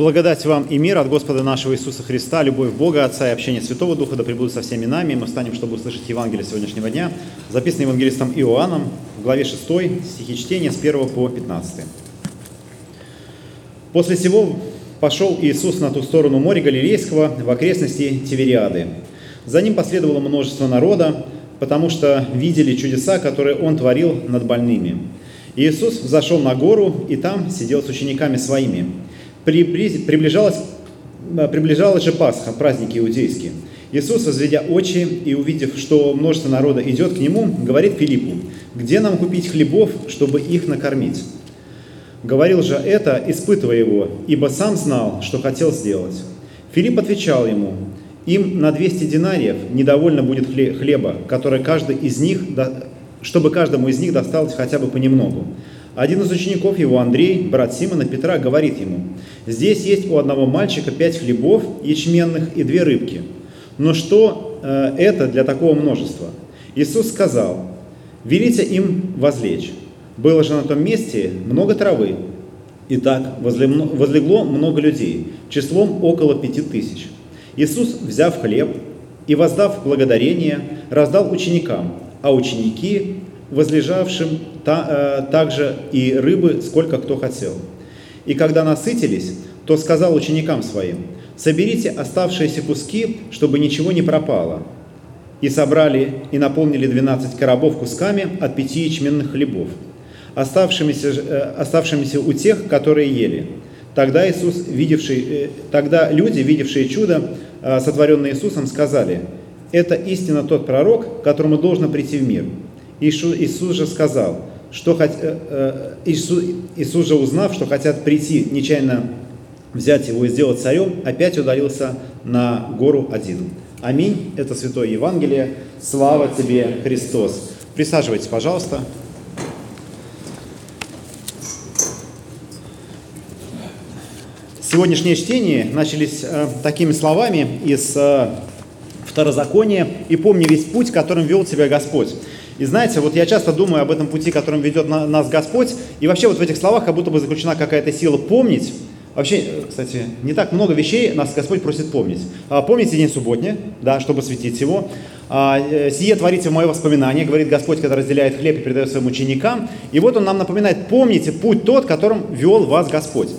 Благодать вам и мир от Господа нашего Иисуса Христа, любовь Бога, Отца и общение Святого Духа да пребудут со всеми нами. Мы станем, чтобы услышать Евангелие сегодняшнего дня, записанное евангелистом Иоанном в главе 6, стихи чтения с 1 по 15. После всего пошел Иисус на ту сторону моря Галилейского в окрестности Тивериады. За ним последовало множество народа, потому что видели чудеса, которые Он творил над больными. Иисус зашел на гору и там сидел с учениками своими – Приближалась, э, приближалась же Пасха, праздники иудейские. Иисус, возведя очи и увидев, что множество народа идет к Нему, говорит Филиппу, «Где нам купить хлебов, чтобы их накормить?» Говорил же это, испытывая его, ибо сам знал, что хотел сделать. Филипп отвечал ему, «Им на 200 динариев недовольно будет хлеба, который каждый из них, чтобы каждому из них досталось хотя бы понемногу. Один из учеников его, Андрей, брат Симона Петра, говорит ему, «Здесь есть у одного мальчика пять хлебов ячменных и две рыбки. Но что э, это для такого множества?» Иисус сказал, «Велите им возлечь». Было же на том месте много травы. Итак, возлегло много людей, числом около пяти тысяч. Иисус, взяв хлеб и воздав благодарение, раздал ученикам, а ученики возлежавшим та, э, также и рыбы, сколько кто хотел. И когда насытились, то сказал ученикам своим, соберите оставшиеся куски, чтобы ничего не пропало. И собрали и наполнили 12 коробов кусками от пяти ячменных хлебов, оставшимися, э, оставшимися у тех, которые ели. Тогда, Иисус, видевший, э, тогда люди, видевшие чудо, э, сотворенное Иисусом, сказали, это истинно тот пророк, которому должно прийти в мир. Иисус, же сказал, что хот... Э, э, Иисус, Иисус же узнав, что хотят прийти нечаянно взять его и сделать царем, опять удалился на гору один. Аминь. Это Святое Евангелие. Слава тебе, Христос. Присаживайтесь, пожалуйста. Сегодняшнее чтение начались э, такими словами из э, Второзакония. «И помни весь путь, которым вел тебя Господь». И знаете, вот я часто думаю об этом пути, которым ведет нас Господь, и вообще вот в этих словах как будто бы заключена какая-то сила помнить. Вообще, кстати, не так много вещей нас Господь просит помнить. А, помните день субботний, да, чтобы светить его. А, э, Сие творите в мое воспоминание, говорит Господь, когда разделяет хлеб и передает своим ученикам. И вот Он нам напоминает, помните путь тот, которым вел вас Господь.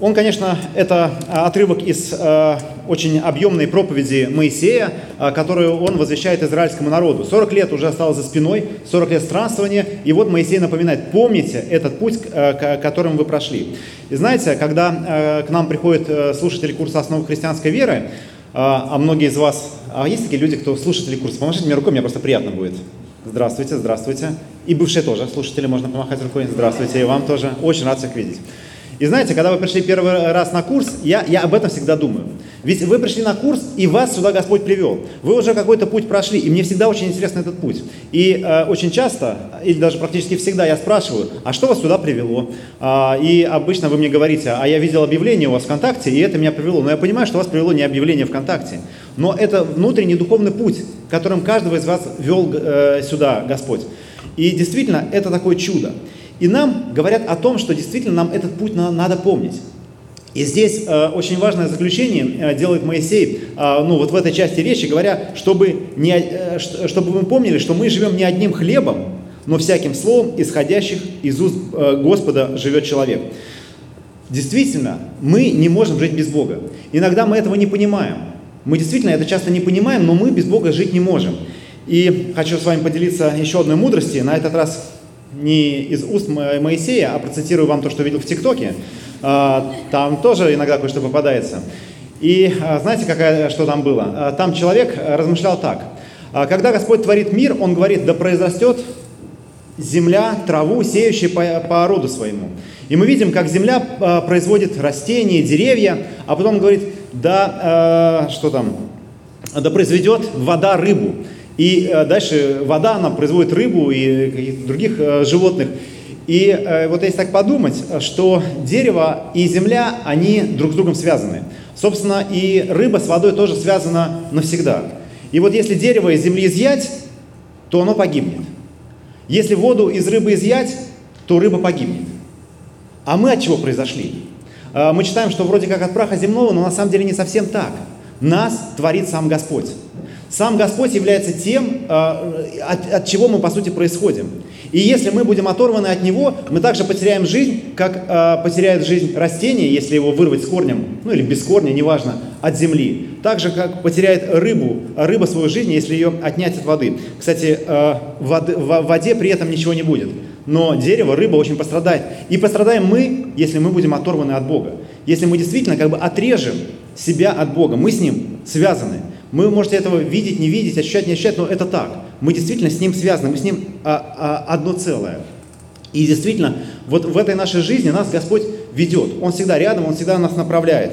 Он, конечно, это а, отрывок из э, очень объемной проповеди Моисея, э, которую он возвещает израильскому народу. 40 лет уже осталось за спиной, 40 лет странствования, и вот Моисей напоминает, помните этот путь, э, которым вы прошли. И знаете, когда э, к нам приходят э, слушатели курса основы христианской веры, э, а многие из вас, а есть такие люди, кто слушатели курса, помашите мне рукой, мне просто приятно будет. Здравствуйте, здравствуйте. И бывшие тоже слушатели, можно помахать рукой. Здравствуйте, и вам тоже. Очень рад всех видеть. И знаете, когда вы пришли первый раз на курс, я, я об этом всегда думаю. Ведь вы пришли на курс, и вас сюда Господь привел. Вы уже какой-то путь прошли, и мне всегда очень интересен этот путь. И э, очень часто, или даже практически всегда я спрашиваю, а что вас сюда привело? А, и обычно вы мне говорите, а я видел объявление у вас ВКонтакте, и это меня привело. Но я понимаю, что вас привело не объявление ВКонтакте, но это внутренний духовный путь, которым каждого из вас вел э, сюда Господь. И действительно, это такое чудо. И нам говорят о том, что действительно нам этот путь надо помнить. И здесь э, очень важное заключение э, делает Моисей, э, ну вот в этой части речи, говоря, чтобы, не, чтобы мы помнили, что мы живем не одним хлебом, но всяким словом, исходящих из уст Господа, живет человек. Действительно, мы не можем жить без Бога. Иногда мы этого не понимаем. Мы действительно это часто не понимаем, но мы без Бога жить не можем. И хочу с вами поделиться еще одной мудрости. На этот раз не из уст Моисея, а процитирую вам то, что видел в ТикТоке. А, там тоже иногда кое-что попадается. И а, знаете, какая, что там было? А, там человек размышлял так. Когда Господь творит мир, Он говорит, да произрастет земля, траву, сеющая по, по роду своему. И мы видим, как земля производит растения, деревья, а потом говорит, да, что там, да произведет вода рыбу. И э, дальше вода, она производит рыбу и других э, животных. И э, вот если так подумать, что дерево и земля, они друг с другом связаны. Собственно, и рыба с водой тоже связана навсегда. И вот если дерево из земли изъять, то оно погибнет. Если воду из рыбы изъять, то рыба погибнет. А мы от чего произошли? Мы читаем, что вроде как от праха земного, но на самом деле не совсем так. Нас творит сам Господь. Сам Господь является тем, э, от, от чего мы, по сути, происходим. И если мы будем оторваны от Него, мы также потеряем жизнь, как э, потеряет жизнь растение, если его вырвать с корнем, ну или без корня, неважно, от земли. Так же, как потеряет рыбу, рыба свою жизнь, если ее отнять от воды. Кстати, э, в воде при этом ничего не будет. Но дерево, рыба очень пострадает. И пострадаем мы, если мы будем оторваны от Бога. Если мы действительно как бы отрежем себя от Бога, мы с Ним связаны. Мы можете этого видеть, не видеть, ощущать, не ощущать, но это так. Мы действительно с Ним связаны, мы с Ним а, а, одно целое. И действительно, вот в этой нашей жизни нас Господь ведет. Он всегда рядом, Он всегда нас направляет.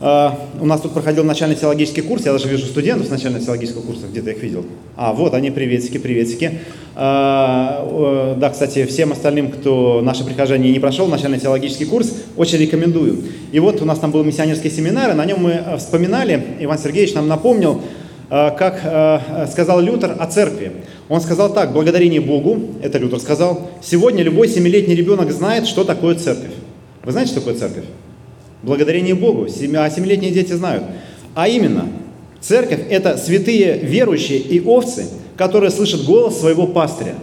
А, у нас тут проходил начальный теологический курс, я даже вижу студентов с начального теологического курса, где-то их видел. А, вот они, приветики, приветики. А, да, кстати, всем остальным, кто наши прихожане не прошел начальный теологический курс, очень рекомендую. И вот у нас там был миссионерский семинар, и на нем мы э, вспоминали, Иван Сергеевич нам напомнил, э, как э, сказал Лютер о церкви. Он сказал так, благодарение Богу, это Лютер сказал, сегодня любой семилетний ребенок знает, что такое церковь. Вы знаете, что такое церковь? Благодарение Богу, а семилетние дети знают. А именно, церковь – это святые верующие и овцы, которые слышат голос своего пастыря.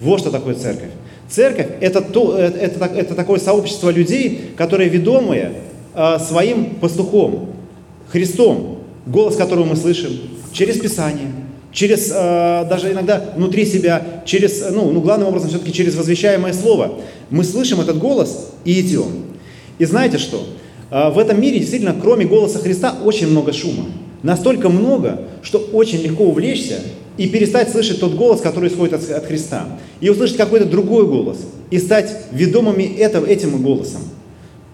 Вот что такое церковь. Церковь это, то, это, это, это такое сообщество людей, которые ведомые э, своим пастухом, Христом, голос которого мы слышим через Писание, через э, даже иногда внутри себя, через, ну, ну главным образом все-таки через возвещаемое слово. Мы слышим этот голос и идем. И знаете что? А, в этом мире действительно, кроме голоса Христа, очень много шума. Настолько много, что очень легко увлечься и перестать слышать тот голос, который исходит от, от Христа. И услышать какой-то другой голос. И стать ведомыми этим, этим голосом.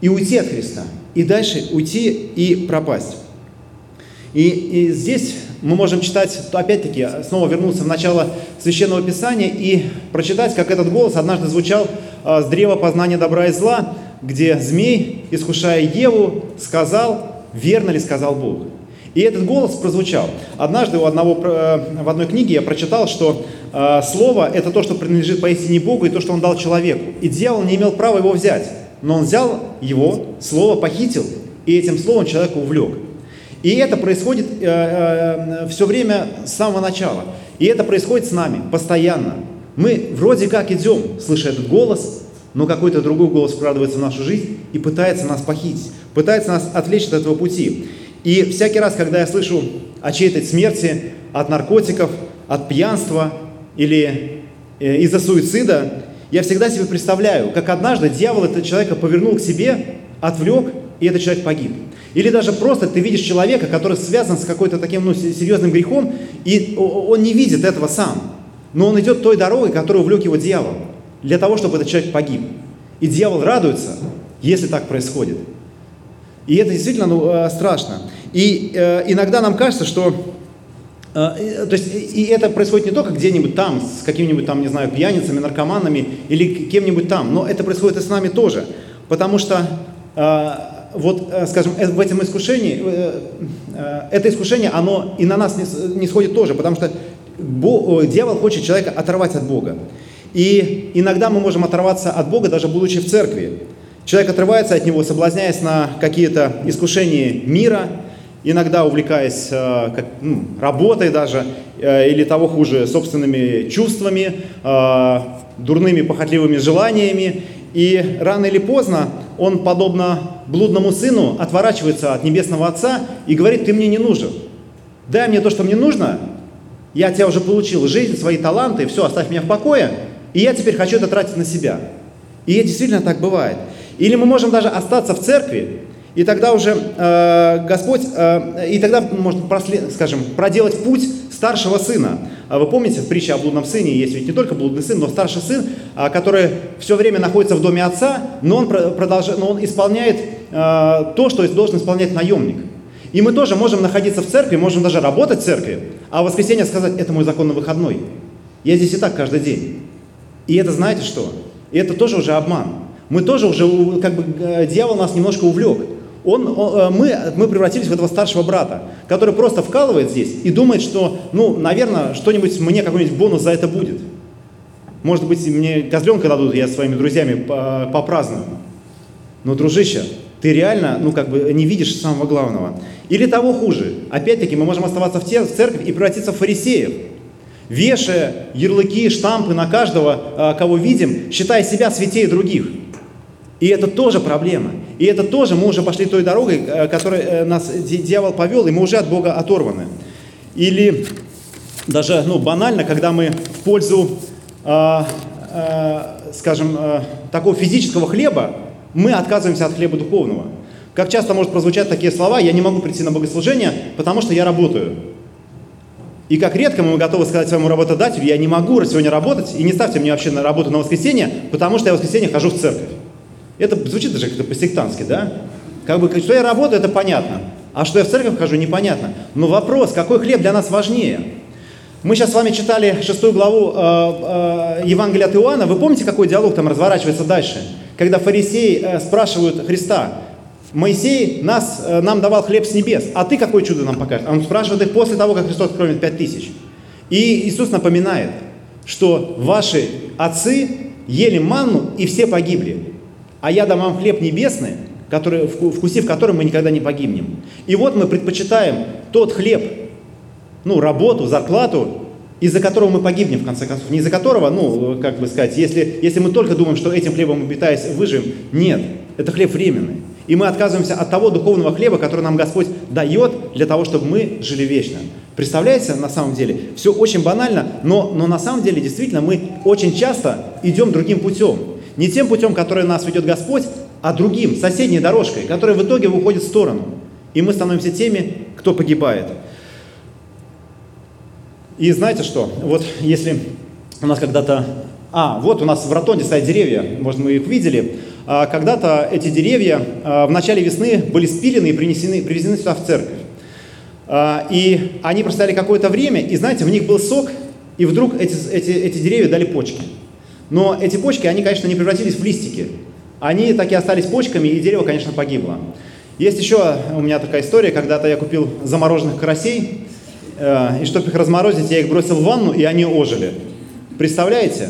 И уйти от Христа. И дальше уйти и пропасть. И, и здесь мы можем читать, опять-таки, снова вернуться в начало Священного Писания и прочитать, как этот голос однажды звучал а, с древа познания добра и зла, где змей, искушая Еву, сказал, верно ли сказал Бог. И этот голос прозвучал. Однажды у одного, э, в одной книге я прочитал, что э, слово – это то, что принадлежит поистине Богу, и то, что Он дал человеку. И дьявол не имел права его взять. Но он взял его, слово похитил, и этим словом человека увлек. И это происходит э, все время с самого начала. И это происходит с нами постоянно. Мы вроде как идем, слыша этот голос, но какой-то другой голос вкрадывается в нашу жизнь и пытается нас похитить, пытается нас отвлечь от этого пути. И всякий раз, когда я слышу о чьей-то смерти, от наркотиков, от пьянства или э, из-за суицида, я всегда себе представляю, как однажды дьявол этого человека повернул к себе, отвлек, и этот человек погиб. Или даже просто ты видишь человека, который связан с какой-то таким ну, серьезным грехом, и он не видит этого сам. Но он идет той дорогой, которую увлек его дьявол для того, чтобы этот человек погиб. И дьявол радуется, если так происходит. И это действительно ну, э, страшно. И э, иногда нам кажется, что э, то есть, и это происходит не только где-нибудь там, с какими-нибудь там, не знаю, пьяницами, наркоманами или кем-нибудь там, но это происходит и с нами тоже. Потому что э, вот, э, скажем, э, в этом искушении, э, э, это искушение, оно и на нас не, не сходит тоже, потому что Бо, дьявол хочет человека оторвать от Бога. И иногда мы можем оторваться от Бога, даже будучи в церкви. Человек отрывается от Него, соблазняясь на какие-то искушения мира, иногда увлекаясь э, как, ну, работой даже, э, или того хуже, собственными чувствами, э, дурными похотливыми желаниями. И рано или поздно он, подобно блудному сыну, отворачивается от Небесного Отца и говорит, ты мне не нужен. Дай мне то, что мне нужно, я тебя уже получил, жизнь, свои таланты, все, оставь меня в покое, и я теперь хочу это тратить на себя. И действительно так бывает. Или мы можем даже остаться в церкви, и тогда уже э, Господь, э, и тогда может, прослед, скажем, проделать путь старшего сына. А вы помните в притче о блудном сыне, есть ведь не только блудный сын, но старший сын, э, который все время находится в доме отца, но он, продолжает, но он исполняет э, то, что должен исполнять наемник. И мы тоже можем находиться в церкви, можем даже работать в церкви, а в воскресенье сказать, это мой законный выходной. Я здесь и так каждый день. И это знаете что? И это тоже уже обман. Мы тоже уже, как бы, э, дьявол нас немножко увлек. Он, э, мы, мы превратились в этого старшего брата, который просто вкалывает здесь и думает, что, ну, наверное, что-нибудь мне какой-нибудь бонус за это будет. Может быть, мне козленка дадут, я с своими друзьями попраздную. Но, дружище, Ты реально, ну, как бы не видишь самого главного. Или того хуже. Опять-таки, мы можем оставаться в церкви и превратиться в фарисеев, вешая ярлыки, штампы на каждого, а, кого видим, считая себя святее других. И это тоже проблема. И это тоже мы уже пошли той дорогой, э, которой э, нас дьявол повел, и мы уже от Бога оторваны. Или даже ну, банально, когда мы в пользу, э, э, скажем, э, такого физического хлеба, мы отказываемся от хлеба духовного. Как часто может прозвучать такие слова, я не могу прийти на богослужение, потому что я работаю. И как редко мы готовы сказать своему работодателю, я не могу сегодня работать, и не ставьте мне вообще на работу на воскресенье, потому что я в воскресенье хожу в церковь. Это звучит даже как-то по-сектантски, да? Как бы, что я работаю, это понятно. А что я в церковь хожу, непонятно. Но вопрос, какой хлеб для нас важнее? Мы сейчас с вами читали шестую главу э, э, Евангелия от Иоанна. Вы помните, какой диалог там разворачивается дальше? Когда фарисеи э, спрашивают Христа, Моисей нас, э, нам давал хлеб с небес, а ты какое чудо нам покажешь? Он спрашивает их после того, как Христос кормит пять тысяч. И Иисус напоминает, что ваши отцы ели манну и все погибли, а я дам вам хлеб небесный, который, вкусив который мы никогда не погибнем. И вот мы предпочитаем тот хлеб, ну, работу, зарплату, из-за которого мы погибнем, в конце концов. Не из-за которого, ну, как бы сказать, если, если мы только думаем, что этим хлебом питаясь выживем, нет, это хлеб временный. И мы отказываемся от того духовного хлеба, который нам Господь дает для того, чтобы мы жили вечно. Представляете, на самом деле, все очень банально, но, но на самом деле действительно мы очень часто идем другим путем. Не тем путем, который нас ведет Господь, а другим, соседней дорожкой, которая в итоге выходит в сторону. И мы становимся теми, кто погибает. И знаете что? Вот если у нас когда-то... А, вот у нас в ротонде стоят деревья, может, мы их видели. А, когда-то эти деревья а, в начале весны были спилены и принесены, привезены сюда в церковь. А, и они простояли какое-то время, и знаете, в них был сок, и вдруг эти, эти, эти деревья дали почки. Но эти почки, они, конечно, не превратились в листики. Они так и остались почками, и дерево, конечно, погибло. Есть еще у меня такая история, когда-то я купил замороженных карасей, э, и чтобы их разморозить, я их бросил в ванну, и они ожили. Представляете?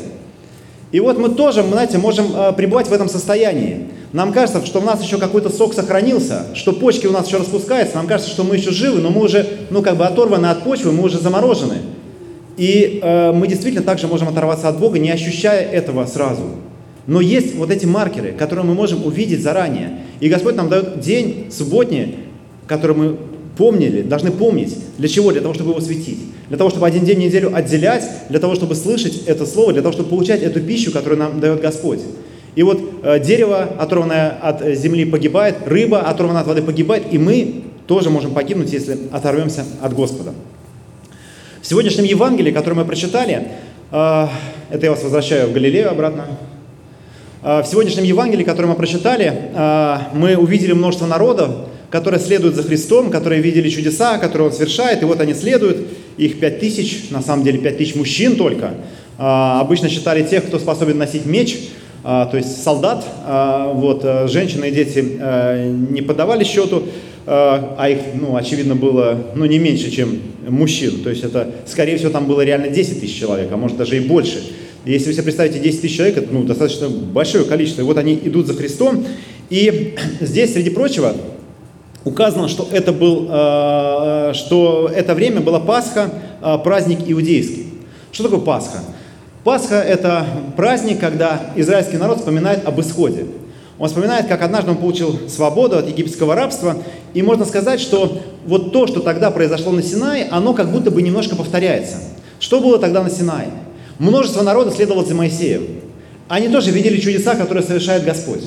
И вот мы тоже, знаете, можем э, пребывать в этом состоянии. Нам кажется, что у нас еще какой-то сок сохранился, что почки у нас еще распускаются, нам кажется, что мы еще живы, но мы уже, ну, как бы оторваны от почвы, мы уже заморожены. И э, мы действительно также можем оторваться от Бога, не ощущая этого сразу. Но есть вот эти маркеры, которые мы можем увидеть заранее. И Господь нам дает день субботний, который мы помнили, должны помнить. Для чего? Для того, чтобы его светить. Для того, чтобы один день в неделю отделять, для того, чтобы слышать это слово, для того, чтобы получать эту пищу, которую нам дает Господь. И вот э, дерево, оторванное от земли, погибает, рыба, оторванная от воды, погибает, и мы тоже можем погибнуть, если оторвемся от Господа. В сегодняшнем Евангелии, которое мы прочитали, э, это я вас возвращаю в Галилею обратно, э, в сегодняшнем Евангелии, которое мы прочитали, э, мы увидели множество народов, которые следуют за Христом, которые видели чудеса, которые Он совершает, и вот они следуют, их пять тысяч, на самом деле пять тысяч мужчин только. А, обычно считали тех, кто способен носить меч, а, то есть солдат, а, вот, женщины и дети не подавали счету, а их, ну, очевидно, было ну, не меньше, чем мужчин. То есть это, скорее всего, там было реально 10 тысяч человек, а может даже и больше. Если вы себе представите 10 тысяч человек, это ну, достаточно большое количество. И вот они идут за Христом. И здесь, среди прочего, указано, что это, был, э, что это время было Пасха, э, праздник иудейский. Что такое Пасха? Пасха – это праздник, когда израильский народ вспоминает об исходе. Он вспоминает, как однажды он получил свободу от египетского рабства, и можно сказать, что вот то, что тогда произошло на Синае, оно как будто бы немножко повторяется. Что было тогда на Синае? Множество народа следовало за Моисеем. Они тоже видели чудеса, которые совершает Господь.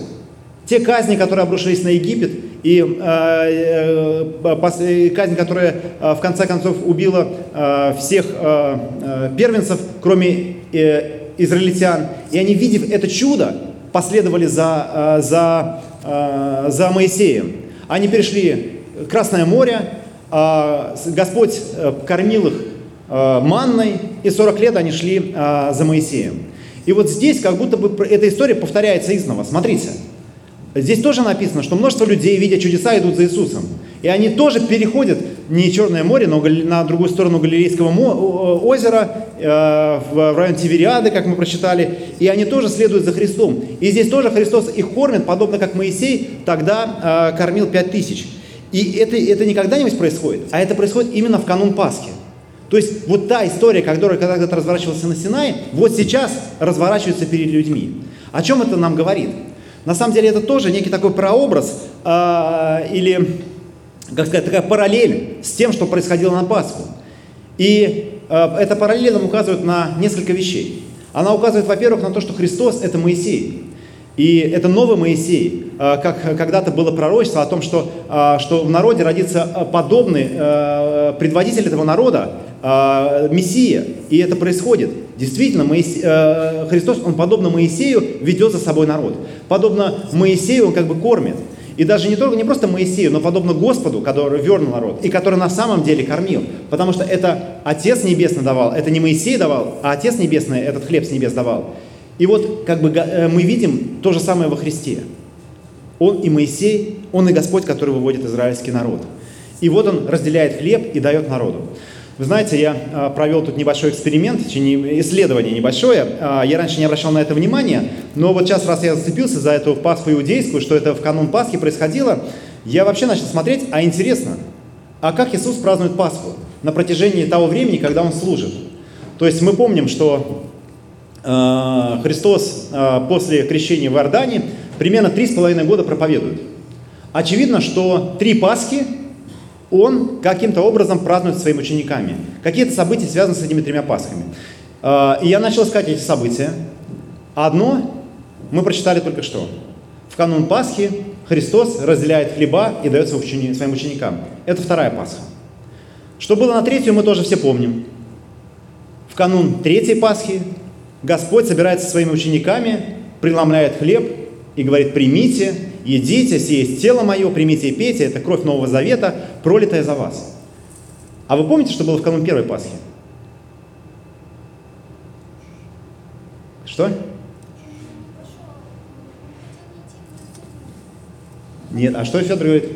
Те казни, которые обрушились на Египет, и э, э, казнь, которая э, в конце концов убила э, всех э, э, первенцев, кроме э, израильтян, и они, видев это чудо, последовали за, э, за, э, за Моисеем. Они перешли Красное море, э, Господь э, кормил их э, манной, и 40 лет они шли э, за Моисеем. И вот здесь как будто бы эта история повторяется изнова. Смотрите, Здесь тоже написано, что множество людей, видя чудеса, идут за Иисусом. И они тоже переходят не Черное море, но на другую сторону Галилейского озера, э, в район Тивериады, как мы прочитали, и они тоже следуют за Христом. И здесь тоже Христос их кормит, подобно как Моисей тогда э, кормил пять тысяч. И это, это не когда-нибудь происходит, а это происходит именно в канун Пасхи. То есть вот та история, которая когда-то разворачивалась на Синае, вот сейчас разворачивается перед людьми. О чем это нам говорит? На самом деле это тоже некий такой прообраз э, или, как сказать, такая параллель с тем, что происходило на Пасху. И э, эта параллель нам указывает на несколько вещей. Она указывает, во-первых, на то, что Христос – это Моисей. И это новый Моисей, э, как когда-то было пророчество о том, что, э, что в народе родится подобный э, предводитель этого народа, Мессия. И это происходит. Действительно, Моисей, Христос, Он подобно Моисею ведет за собой народ. Подобно Моисею Он как бы кормит. И даже не, только, не просто Моисею, но подобно Господу, который вернул народ, и который на самом деле кормил. Потому что это Отец Небесный давал, это не Моисей давал, а Отец Небесный этот хлеб с небес давал. И вот как бы э, мы видим то же самое во Христе. Он и Моисей, он и Господь, который выводит израильский народ. И вот он разделяет хлеб и дает народу. Вы знаете, я а, провел тут небольшой эксперимент, исследование небольшое. А, я раньше не обращал на это внимания, но вот сейчас, раз я зацепился за эту Пасху иудейскую, что это в канун Пасхи происходило, я вообще начал смотреть, а интересно, а как Иисус празднует Пасху на протяжении того времени, когда Он служит? То есть мы помним, что Христос после крещения в Иордане примерно три с половиной года проповедует. Очевидно, что три Пасхи он каким-то образом празднует своими учениками. Какие-то события связаны с этими тремя Пасхами. А, и я начал искать эти события. Одно мы прочитали только что. В канун Пасхи Христос разделяет хлеба и дает своим ученикам. Это вторая Пасха. Что было на третью, мы тоже все помним. В канун третьей Пасхи Господь собирается со своими учениками, преломляет хлеб и говорит, примите едите, сие есть тело мое, примите и пейте, это кровь Нового Завета, пролитая за вас. А вы помните, что было в канун первой Пасхи? Что? Нет, а что Федор говорит?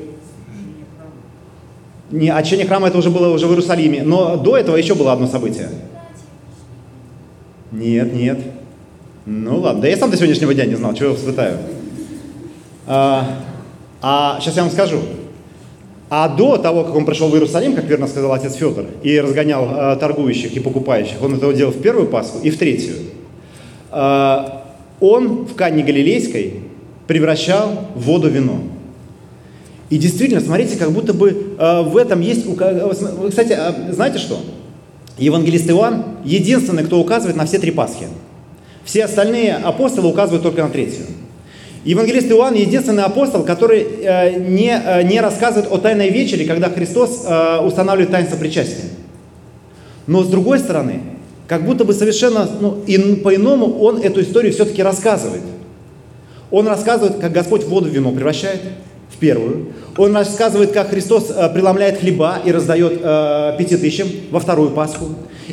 Не, очение храма это уже было уже в Иерусалиме, но до этого еще было одно событие. Нет, нет. Ну ладно, да я сам до сегодняшнего дня не знал, чего я вспытаю. А, а сейчас я вам скажу. А до того, как он пришел в Иерусалим, как верно сказал отец Федор, и разгонял а, торгующих и покупающих, он этого делал в первую Пасху и в третью. А, он в Канне Галилейской превращал воду в вино. И действительно, смотрите, как будто бы а, в этом есть... Кстати, а, знаете что? Евангелист Иоанн единственный, кто указывает на все три Пасхи. Все остальные апостолы указывают только на третью. Евангелист Иоанн единственный апостол, который э, не, э, не рассказывает о Тайной вечере, когда Христос э, устанавливает таинство причастия. Но с другой стороны, как будто бы совершенно ну, и, по-иному он эту историю все-таки рассказывает. Он рассказывает, как Господь воду в вино превращает, в первую. Он рассказывает, как Христос э, преломляет хлеба и раздает э, пяти тысячам во вторую Пасху.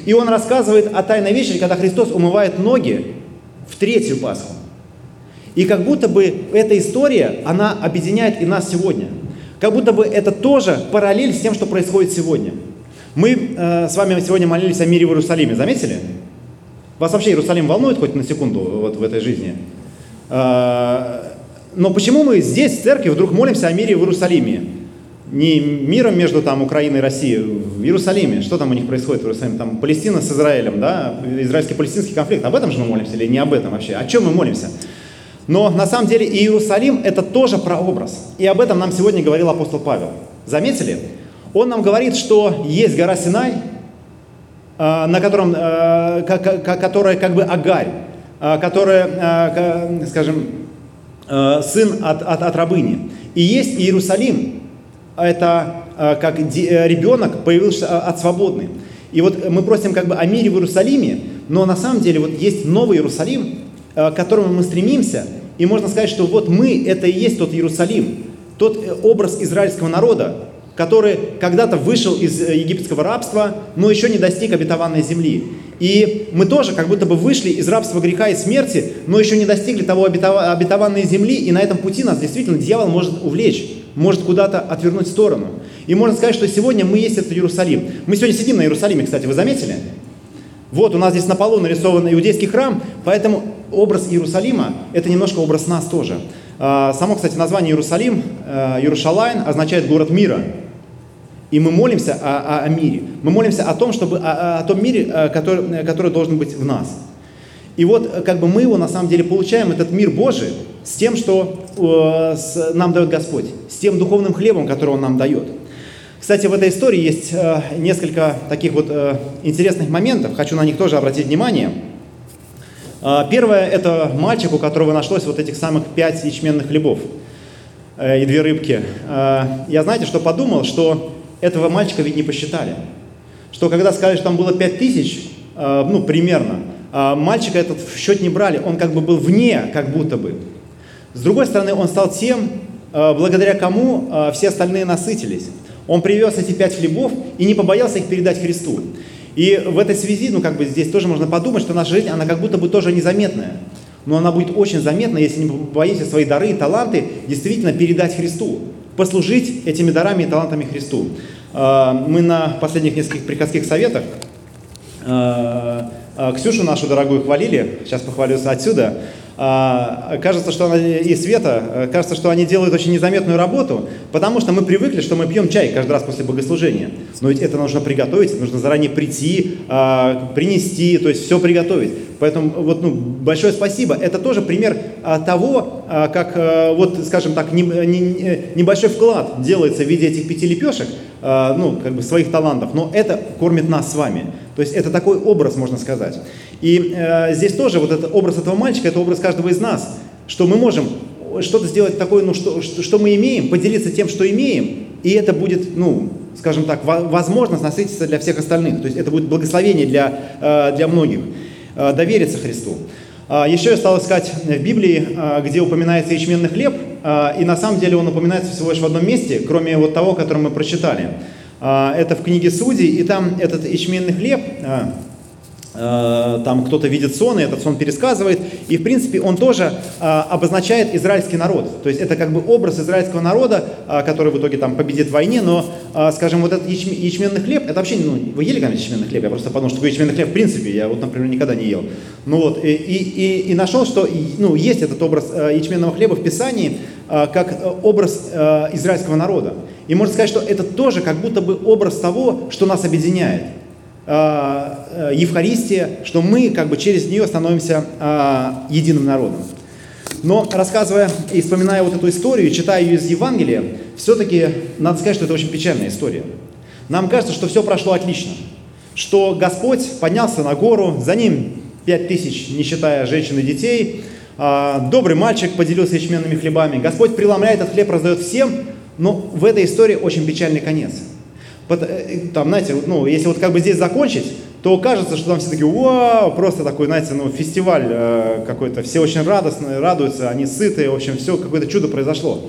И он рассказывает о Тайной вечере, когда Христос умывает ноги в третью Пасху. И как будто бы эта история, она объединяет и нас сегодня. Как будто бы это тоже параллель с тем, что происходит сегодня. Мы э, с вами сегодня молились о мире в Иерусалиме, заметили? Вас вообще Иерусалим волнует хоть на секунду вот в этой жизни? Э, но почему мы здесь, в церкви, вдруг молимся о мире в Иерусалиме? Не миром между там, Украиной и Россией, в Иерусалиме. Что там у них происходит в Иерусалиме? Там Палестина с Израилем, да? Израильский-палестинский конфликт. Об этом же мы молимся или не об этом вообще? О чем мы молимся? Но на самом деле Иерусалим это тоже прообраз. И об этом нам сегодня говорил апостол Павел. Заметили? Он нам говорит, что есть гора Синай, э, на котором, э, которая как бы Агарь, э, которая, скажем, сын от, от, от рабыни. И есть Иерусалим, это как ребенок появился от свободный. И вот мы просим как бы о мире в Иерусалиме, но на самом деле вот есть новый Иерусалим, Э, к которому мы стремимся. И можно сказать, что вот мы – это и есть тот Иерусалим, тот э, образ израильского народа, который когда-то вышел из э, египетского рабства, но еще не достиг обетованной земли. И мы тоже как будто бы вышли из рабства греха и смерти, но еще не достигли того обетованной земли, и на этом пути нас действительно дьявол может увлечь, может куда-то отвернуть в сторону. И можно сказать, что сегодня мы есть этот Иерусалим. Мы сегодня сидим на Иерусалиме, кстати, вы заметили? Вот у нас здесь на полу нарисован иудейский храм, поэтому образ Иерусалима – это немножко образ нас тоже. А, само, кстати, название Иерусалим, Иерушалайн, означает город мира. И мы молимся о, о, о мире. Мы молимся о том, чтобы, о, о том мире, который, который должен быть в нас. И вот как бы мы его на самом деле получаем, этот мир Божий, с тем, что э, с, нам дает Господь, с тем духовным хлебом, который Он нам дает. Кстати, в этой истории есть э, несколько таких вот э, интересных моментов, хочу на них тоже обратить внимание. Э, первое – это мальчик, у которого нашлось вот этих самых пять ячменных хлебов э, и две рыбки. Э, я, знаете, что подумал, что этого мальчика ведь не посчитали. Что когда сказали, что там было пять тысяч, э, ну, примерно, э, мальчика этот в счет не брали, он как бы был вне, как будто бы. С другой стороны, он стал тем, э, благодаря кому все остальные насытились. Он привез эти пять хлебов и не побоялся их передать Христу. И в этой связи, ну как бы здесь тоже можно подумать, что наша жизнь, она как будто бы тоже незаметная. Но она будет очень заметна, если не боитесь свои дары и таланты действительно передать Христу, послужить этими дарами и талантами Христу. А, мы на последних нескольких приходских советах а, а, Ксюшу нашу дорогую хвалили, сейчас похвалюсь отсюда, кажется, что она и Света, э, кажется, что они делают очень незаметную работу, потому что мы привыкли, что мы пьем чай каждый раз после богослужения. Но ведь это нужно приготовить, нужно заранее прийти, а, принести, то есть все приготовить. Поэтому вот, ну, большое спасибо. Это тоже пример а, того, как, э, вот, скажем так, небольшой вклад делается в виде этих пяти лепешек, ну, как бы своих талантов, но это кормит нас с вами. То есть это такой образ, можно сказать. И э, здесь тоже вот этот образ этого мальчика, это образ каждого из нас, что мы можем что-то сделать такое, ну, что, что, что мы имеем, поделиться тем, что имеем, и это будет, ну, скажем так, возможность насытиться для всех остальных. То есть это будет благословение для, э, для многих. Э, довериться Христу. Э, еще я стал искать в Библии, где упоминается ячменный хлеб, и на самом деле он упоминается всего лишь в одном месте, кроме вот того, который мы прочитали. Э, это в книге Судей, и там этот ячменный хлеб, э, Э, там кто-то видит сон, и этот сон пересказывает, и в принципе он тоже обозначает израильский народ, то есть это как бы образ израильского народа, который в итоге там победит в войне, но, скажем, вот этот ячменный хлеб, это вообще, ну, вы ели когда ячменный хлеб, я просто подумал, что такое ячменный хлеб. В принципе, я вот, например, никогда не ел, ну вот, и, и, и нашел, что, ну, есть этот образ ячменного хлеба в Писании, как образ израильского народа, и можно сказать, что это тоже как будто бы образ того, что нас объединяет, э, Евхаристия, что мы как бы через нее становимся единым народом. Но рассказывая и вспоминая вот эту историю, читая ее из Евангелия, все-таки надо сказать, что это очень печальная история. Нам кажется, что все прошло отлично, что Господь поднялся на гору, за ним пять тысяч, не считая женщин и детей, добрый мальчик поделился ячменными хлебами, Господь преломляет этот хлеб, раздает всем, но в этой истории очень печальный конец – Э, там, знаете, ну, если вот как бы здесь закончить, то кажется, что там все такие, вау, просто такой, знаете, ну, фестиваль э, какой-то, все очень радостные, радуются, они сытые, в общем, все, какое-то чудо произошло.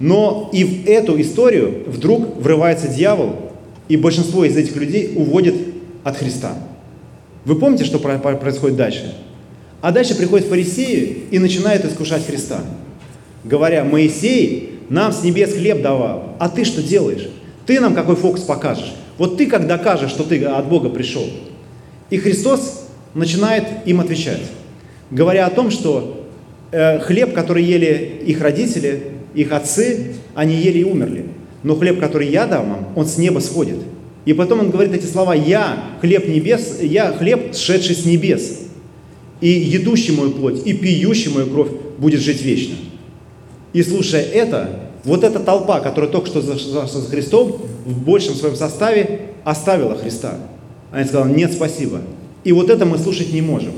Но и в эту историю вдруг врывается дьявол, и большинство из этих людей уводит от Христа. Вы помните, что происходит дальше? А дальше приходят фарисеи и начинают искушать Христа, говоря, Моисей нам с небес хлеб давал, а ты что делаешь? Ты нам какой фокус покажешь? Вот ты как докажешь, что ты от Бога пришел? И Христос начинает им отвечать, говоря о том, что э, хлеб, который ели их родители, их отцы, они ели и умерли. Но хлеб, который я дам вам, он с неба сходит. И потом он говорит эти слова, я хлеб небес, я хлеб, сшедший с небес. И едущий мою плоть, и пьющий мою кровь будет жить вечно. И слушая это, вот эта толпа, которая только что зашла за Христом, в большем своем составе оставила Христа. Они сказали, нет, спасибо. И вот это мы слушать не можем.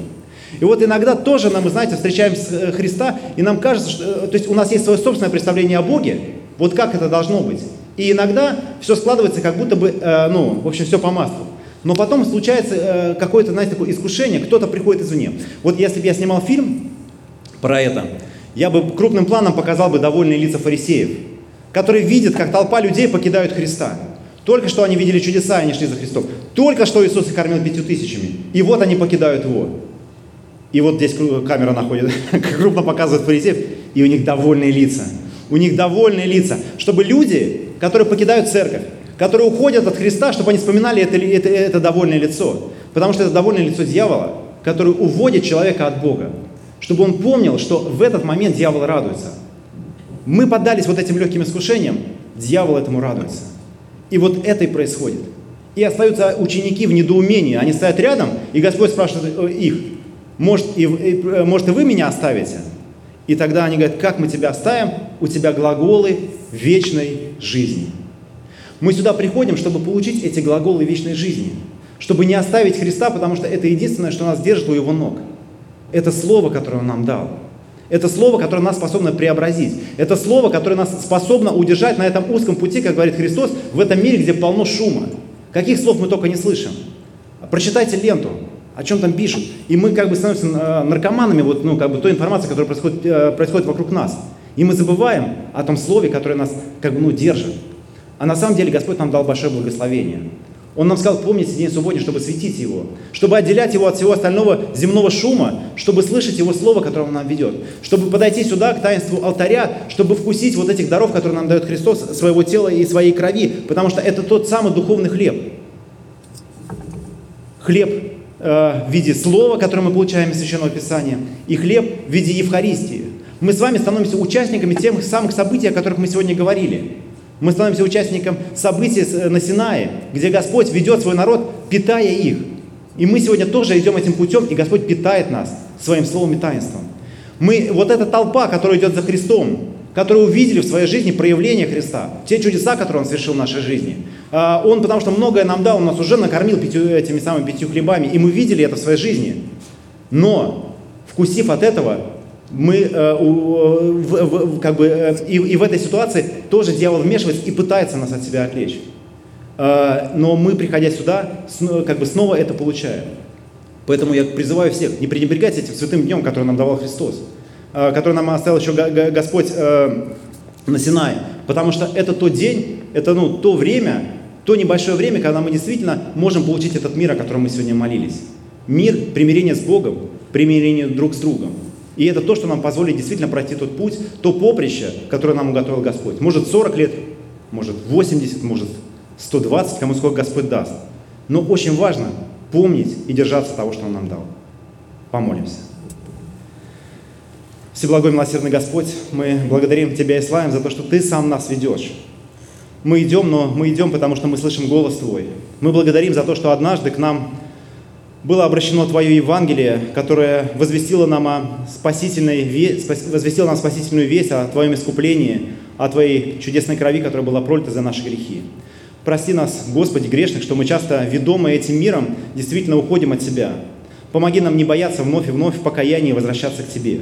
И вот иногда тоже нам, знаете, встречаем э, Христа, и нам кажется, что э, то есть у нас есть свое собственное представление о Боге, вот как это должно быть. И иногда все складывается как будто бы, э, ну, в общем, все по маслу. Но потом случается э, какое-то, знаете, такое искушение, кто-то приходит извне. Вот если бы я снимал фильм про это, я бы крупным планом показал бы довольные лица фарисеев, которые видят, как толпа людей покидают Христа. Только что они видели чудеса, они шли за Христом. Только что Иисус их кормил пятью тысячами. И вот они покидают его. И вот здесь камера находит, крупно показывает фарисеев, и у них довольные лица. У них довольные лица. Чтобы люди, которые покидают церковь, которые уходят от Христа, чтобы они вспоминали это, это, это довольное лицо. Потому что это довольное лицо дьявола, который уводит человека от Бога. Чтобы он помнил, что в этот момент дьявол радуется. Мы поддались вот этим легким искушениям, дьявол этому радуется. И вот это и происходит. И остаются ученики в недоумении. Они стоят рядом, и Господь спрашивает э, их, может и, э, может, и вы меня оставите? И тогда они говорят, как мы тебя оставим? У тебя глаголы вечной жизни. Мы сюда приходим, чтобы получить эти глаголы вечной жизни. Чтобы не оставить Христа, потому что это единственное, что нас держит у Его ног. Это Слово, которое Он нам дал. Это слово, которое нас способно преобразить. Это слово, которое нас способно удержать на этом узком пути, как говорит Христос, в этом мире, где полно шума. Каких слов мы только не слышим. Прочитайте ленту, о чем там пишут. И мы как бы становимся э, наркоманами вот, ну, как бы той информации, которая происходит, э, происходит вокруг нас. И мы забываем о том слове, которое нас как бы, ну, держит. А на самом деле Господь нам дал большое благословение. Он нам сказал, помните день субботний, чтобы светить его, чтобы отделять его от всего остального земного шума, чтобы слышать его слово, которое он нам ведет, чтобы подойти сюда, к таинству алтаря, чтобы вкусить вот этих даров, которые нам дает Христос, своего тела и своей крови, потому что это тот самый духовный хлеб. Хлеб э, в виде слова, которое мы получаем из Священного Писания, и хлеб в виде Евхаристии. Мы с вами становимся участниками тех самых событий, о которых мы сегодня говорили. Мы становимся участником событий на Синае, где Господь ведет свой народ, питая их. И мы сегодня тоже идем этим путем, и Господь питает нас своим словом и таинством. Мы, вот эта толпа, которая идет за Христом, которые увидели в своей жизни проявление Христа, те чудеса, которые Он совершил в нашей жизни. А, он, потому что многое нам дал, Он нас уже накормил пятью, этими самыми пятью хлебами, и мы видели это в своей жизни. Но, вкусив от этого, мы э, в, в, как бы, э, и, и в этой ситуации тоже дьявол вмешивается и пытается нас от себя отвлечь. Э, но мы, приходя сюда, как бы снова это получаем. Поэтому я призываю всех, не пренебрегать этим святым днем, который нам давал Христос, который нам оставил еще Господь на Синае. Потому что это тот день, это ну, то время, то небольшое время, когда мы действительно можем получить этот мир, о котором мы сегодня молились. Мир, примирение с Богом, примирение друг с другом. И это то, что нам позволит действительно пройти тот путь, то поприще, которое нам уготовил Господь. Может 40 лет, может 80, может 120, кому сколько Господь даст. Но очень важно помнить и держаться того, что Он нам дал. Помолимся. Всеблагой милосердный Господь, мы благодарим Тебя и славим за то, что Ты сам нас ведешь. Мы идем, но мы идем, потому что мы слышим голос Твой. Мы благодарим за то, что однажды к нам было обращено Твое Евангелие, которое возвестило нам, о спасительной, возвестило нам спасительную весть о Твоем искуплении, о Твоей чудесной крови, которая была пролита за наши грехи. Прости нас, Господи, грешных, что мы часто, ведомы этим миром, действительно уходим от Тебя. Помоги нам не бояться вновь и вновь в покаянии возвращаться к Тебе.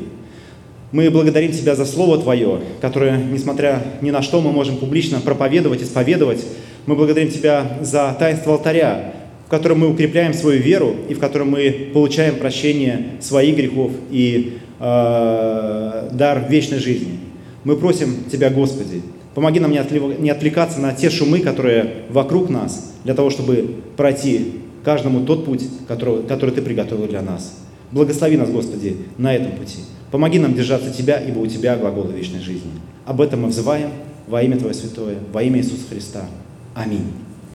Мы благодарим Тебя за Слово Твое, которое, несмотря ни на что, мы можем публично проповедовать, исповедовать. Мы благодарим Тебя за таинство алтаря, в котором мы укрепляем свою веру и в котором мы получаем прощение своих грехов и э, дар вечной жизни. Мы просим Тебя, Господи, помоги нам не отвлекаться на те шумы, которые вокруг нас, для того, чтобы пройти каждому тот путь, который, который Ты приготовил для нас. Благослови нас, Господи, на этом пути. Помоги нам держаться Тебя, ибо у Тебя глаголы вечной жизни. Об этом мы взываем во имя Твое святое, во имя Иисуса Христа. Аминь.